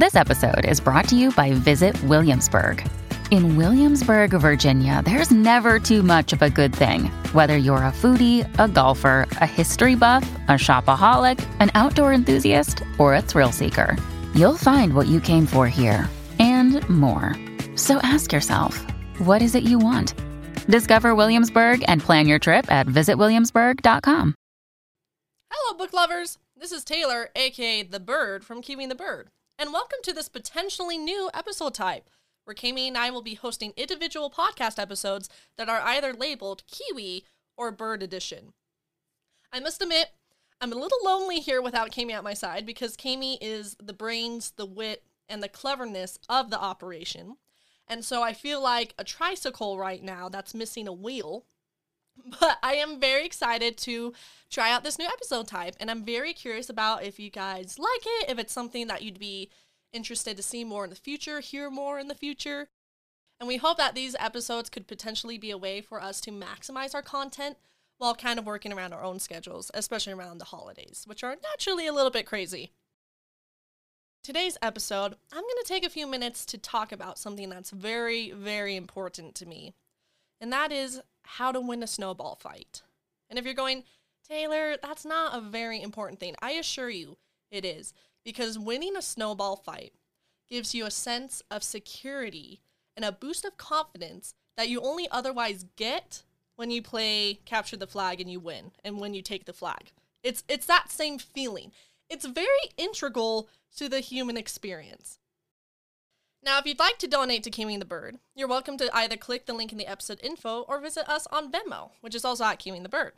This episode is brought to you by Visit Williamsburg. In Williamsburg, Virginia, there's never too much of a good thing. Whether you're a foodie, a golfer, a history buff, a shopaholic, an outdoor enthusiast, or a thrill seeker, you'll find what you came for here and more. So ask yourself, what is it you want? Discover Williamsburg and plan your trip at visitwilliamsburg.com. Hello, book lovers. This is Taylor, aka The Bird from and the Bird, and welcome to this potentially new episode type where Kami and I will be hosting individual podcast episodes that are either labeled Kiwi or Bird Edition. I must admit, I'm a little lonely here without Kami at my side because Kami is the brains, the wit, and the cleverness of the operation. And so I feel like a tricycle right now that's missing a wheel. But I am very excited to try out this new episode type. And I'm very curious about if you guys like it, if it's something that you'd be interested to see more in the future, hear more in the future. And we hope that these episodes could potentially be a way for us to maximize our content while kind of working around our own schedules, especially around the holidays, which are naturally a little bit crazy. Today's episode, I'm going to take a few minutes to talk about something that's very, very important to me, and that is how to win a snowball fight. And if you're going, Taylor, that's not a very important thing, I assure you it is, because winning a snowball fight gives you a sense of security and a boost of confidence that you only otherwise get when you play capture the flag and you win and when you take the flag. It's it's that same feeling. It's very integral to the human experience. Now, if you'd like to donate to Kiwi the Bird, you're welcome to either click the link in the episode info or visit us on Venmo, which is also at Kiwi the Bird.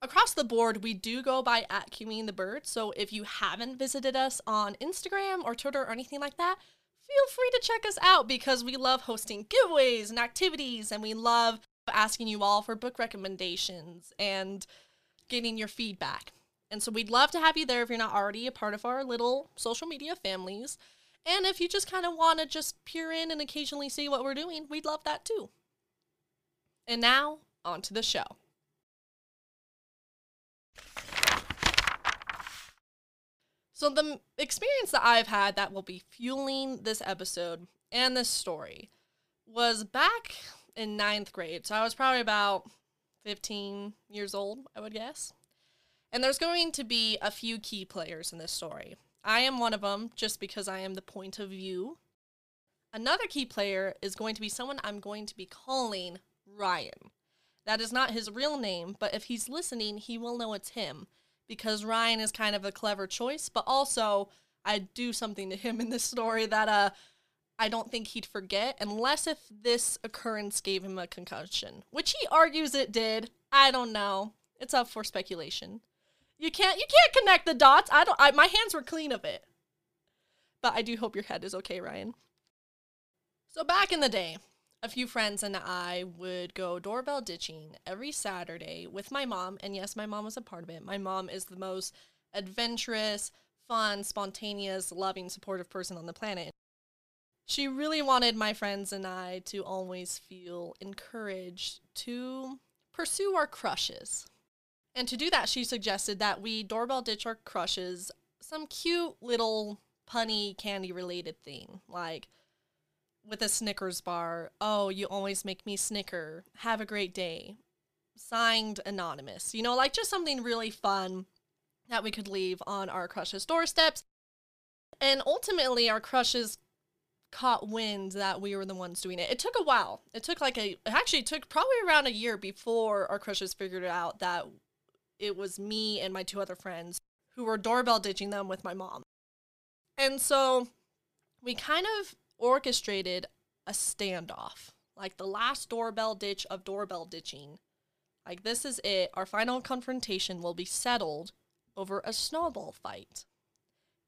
Across the board, we do go by at Kiwi the Bird, so if you haven't visited us on Instagram or Twitter or anything like that, feel free to check us out because we love hosting giveaways and activities, and we love asking you all for book recommendations and getting your feedback. And so we'd love to have you there if you're not already a part of our little social media families. And if you just kind of want to just peer in and occasionally see what we're doing, we'd love that too. And now, on to the show. So, the experience that I've had that will be fueling this episode and this story was back in ninth grade. So, I was probably about 15 years old, I would guess. And there's going to be a few key players in this story. I am one of them just because I am the point of view. Another key player is going to be someone I'm going to be calling Ryan. That is not his real name, but if he's listening, he will know it's him because Ryan is kind of a clever choice, but also I do something to him in this story that uh I don't think he'd forget unless if this occurrence gave him a concussion, which he argues it did. I don't know. It's up for speculation. You can't you can't connect the dots. I don't I, my hands were clean of it. But I do hope your head is okay, Ryan. So back in the day, a few friends and I would go doorbell ditching every Saturday with my mom, and yes, my mom was a part of it. My mom is the most adventurous, fun, spontaneous, loving, supportive person on the planet. She really wanted my friends and I to always feel encouraged to pursue our crushes. And to do that, she suggested that we doorbell ditch our crushes some cute little punny candy related thing, like with a Snickers bar. Oh, you always make me snicker. Have a great day. Signed anonymous. You know, like just something really fun that we could leave on our crushes' doorsteps. And ultimately, our crushes caught wind that we were the ones doing it. It took a while. It took like a, actually took probably around a year before our crushes figured out that it was me and my two other friends who were doorbell ditching them with my mom. And so we kind of orchestrated a standoff, like the last doorbell ditch of doorbell ditching. Like, this is it. Our final confrontation will be settled over a snowball fight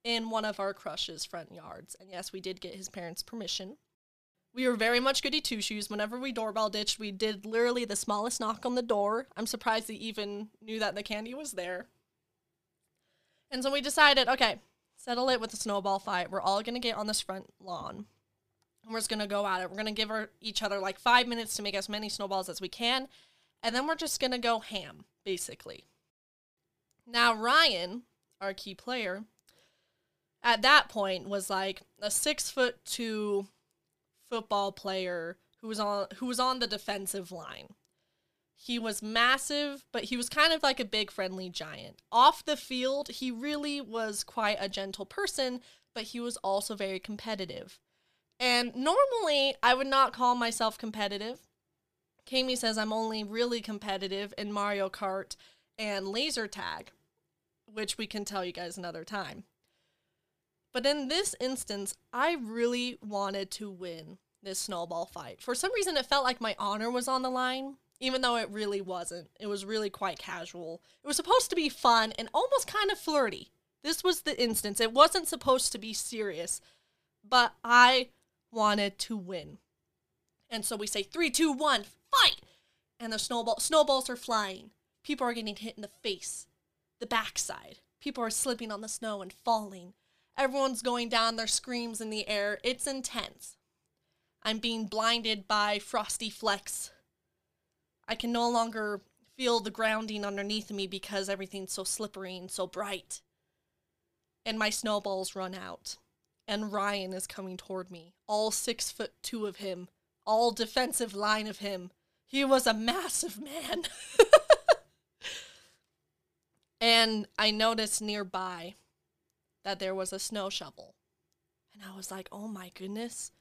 in one of our crush's front yards. And yes, we did get his parents' permission. We were very much goody two shoes. Whenever we doorbell ditched, we did literally the smallest knock on the door. I'm surprised they even knew that the candy was there. And so we decided, okay, settle it with a snowball fight. We're all gonna get on this front lawn. And we're just gonna go at it. We're gonna give our, each other like five minutes to make as many snowballs as we can. And then we're just gonna go ham, basically. Now, Ryan, our key player, at that point was like a six foot two football player who was on who was on the defensive line. He was massive, but he was kind of like a big friendly giant. Off the field, he really was quite a gentle person, but he was also very competitive. And normally, I would not call myself competitive. Kami says I'm only really competitive in Mario Kart and laser tag, which we can tell you guys another time. But in this instance, I really wanted to win this snowball fight. For some reason, it felt like my honor was on the line, even though it really wasn't. It was really quite casual. It was supposed to be fun and almost kind of flirty. This was the instance. It wasn't supposed to be serious, but I wanted to win. And so we say three, two, one, fight! And the snowball snowballs are flying. People are getting hit in the face, the backside. People are slipping on the snow and falling. Everyone's going down their screams in the air. It's intense. I'm being blinded by frosty flecks. I can no longer feel the grounding underneath me because everything's so slippery and so bright. And my snowballs run out. And Ryan is coming toward me. All six foot two of him. All defensive line of him. He was a massive man. and I notice nearby that there was a snow shovel. And I was like, oh my goodness.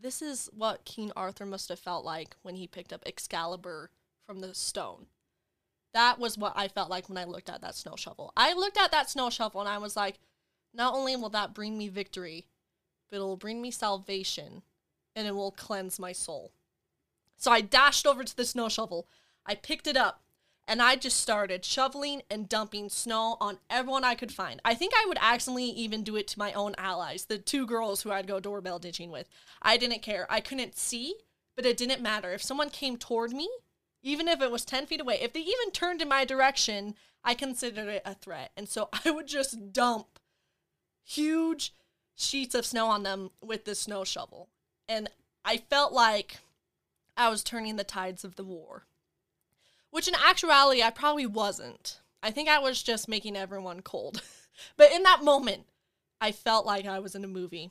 This is what King Arthur must have felt like when he picked up Excalibur from the stone. That was what I felt like when I looked at that snow shovel. I looked at that snow shovel and I was like, not only will that bring me victory, but it'll bring me salvation and it will cleanse my soul. So I dashed over to the snow shovel. I picked it up and I just started shoveling and dumping snow on everyone I could find. I think I would accidentally even do it to my own allies, the two girls who I'd go doorbell ditching with. I didn't care. I couldn't see, but it didn't matter. If someone came toward me, even if it was 10 feet away, if they even turned in my direction, I considered it a threat. And so I would just dump huge sheets of snow on them with this snow shovel. And I felt like I was turning the tides of the war which in actuality I probably wasn't. I think I was just making everyone cold. but in that moment, I felt like I was in a movie.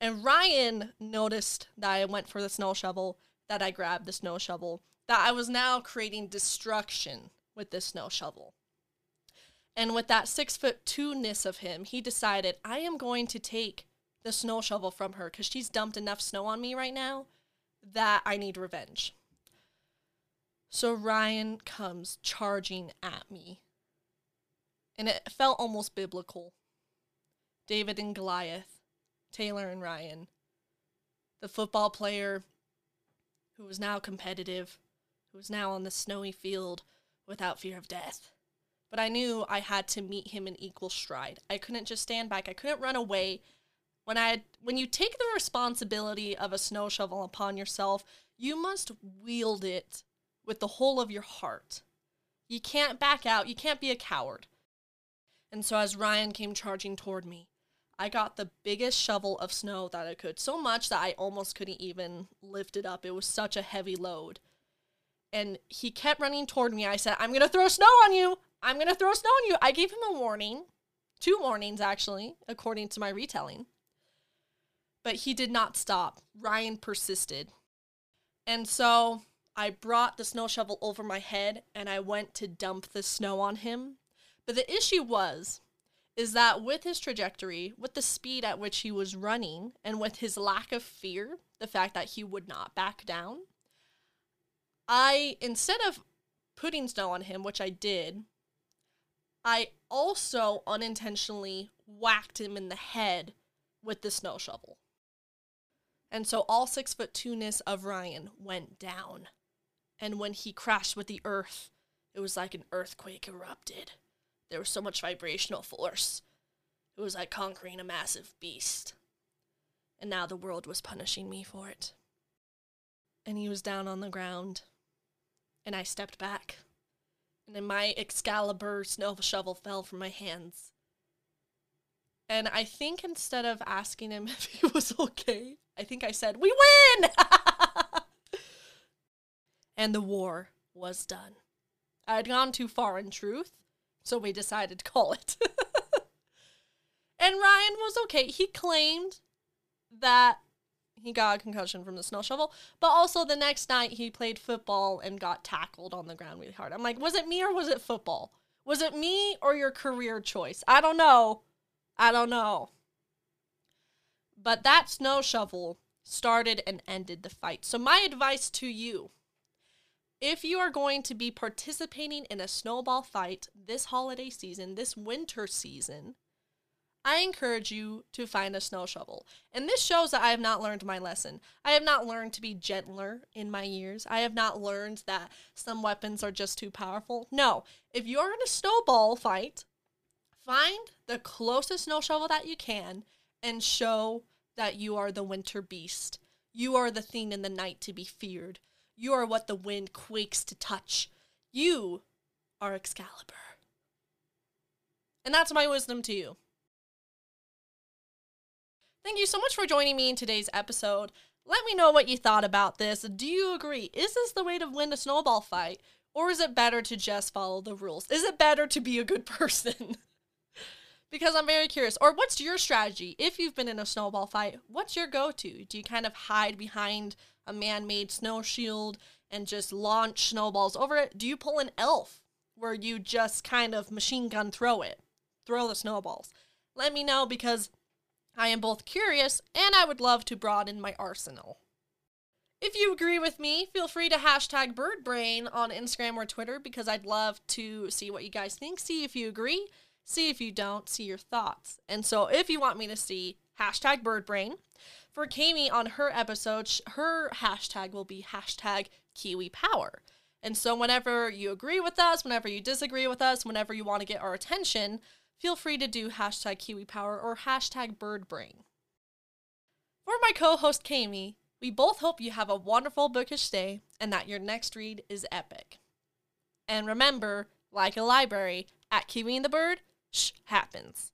And Ryan noticed that I went for the snow shovel, that I grabbed the snow shovel, that I was now creating destruction with this snow shovel. And with that six foot two ness of him, he decided, I am going to take the snow shovel from her because she's dumped enough snow on me right now that I need revenge. So Ryan comes charging at me. And it felt almost biblical. David and Goliath Taylor and Ryan, the football player who was now competitive, who was now on the snowy field without fear of death. But I knew I had to meet him in equal stride. I couldn't just stand back. I couldn't run away. When I had, when you take the responsibility of a snow shovel upon yourself, you must wield it with the whole of your heart. You can't back out. You can't be a coward. And so as Ryan came charging toward me, I got the biggest shovel of snow that I could, so much that I almost couldn't even lift it up. It was such a heavy load. And he kept running toward me. I said, I'm going to throw snow on you. I'm going to throw snow on you. I gave him a warning, two warnings actually, according to my retelling. But he did not stop. Ryan persisted. And so I brought the snow shovel over my head and I went to dump the snow on him. But the issue was, is that with his trajectory, with the speed at which he was running, and with his lack of fear, the fact that he would not back down, I, instead of putting snow on him, which I did, I also unintentionally whacked him in the head with the snow shovel. And so all six foot two ness of Ryan went down. And when he crashed with the earth, it was like an earthquake erupted There was so much vibrational force. It was like conquering a massive beast. And now the world was punishing me for it. And he was down on the ground. And I stepped back. And then my Excalibur snow shovel fell from my hands. And I think instead of asking him if he was okay, I think I said, We win! and the war was done. I had gone too far in truth, so we decided to call it. and Ryan was okay. He claimed that he got a concussion from the snow shovel, but also the next night he played football and got tackled on the ground really hard. I'm like, was it me or was it football? Was it me or your career choice? I don't know. I don't know. But that snow shovel started and ended the fight. So, my advice to you if you are going to be participating in a snowball fight this holiday season, this winter season, I encourage you to find a snow shovel. And this shows that I have not learned my lesson. I have not learned to be gentler in my years. I have not learned that some weapons are just too powerful. No, if you're in a snowball fight, find the closest snow shovel that you can and show that you are the winter beast. You are the thing in the night to be feared. You are what the wind quakes to touch. You are Excalibur. And that's my wisdom to you. Thank you so much for joining me in today's episode. Let me know what you thought about this. Do you agree? Is this the way to win a snowball fight? Or is it better to just follow the rules? Is it better to be a good person? because I'm very curious. Or what's your strategy? If you've been in a snowball fight, what's your go to? Do you kind of hide behind a man made snow shield and just launch snowballs over it? Do you pull an elf where you just kind of machine gun throw it? Throw the snowballs? Let me know because I am both curious and I would love to broaden my arsenal. If you agree with me, feel free to hashtag birdbrain on Instagram or Twitter because I'd love to see what you guys think, see if you agree, see if you don't, see your thoughts. And so if you want me to see hashtag birdbrain, for Kami on her episode, her hashtag will be hashtag Kiwi Power. And so whenever you agree with us, whenever you disagree with us, whenever you want to get our attention, feel free to do hashtag Kiwi Power or hashtag Bird Brain. For my co-host Kami, we both hope you have a wonderful bookish day and that your next read is epic. And remember, like a library, at Kiwi and the Bird, shh happens.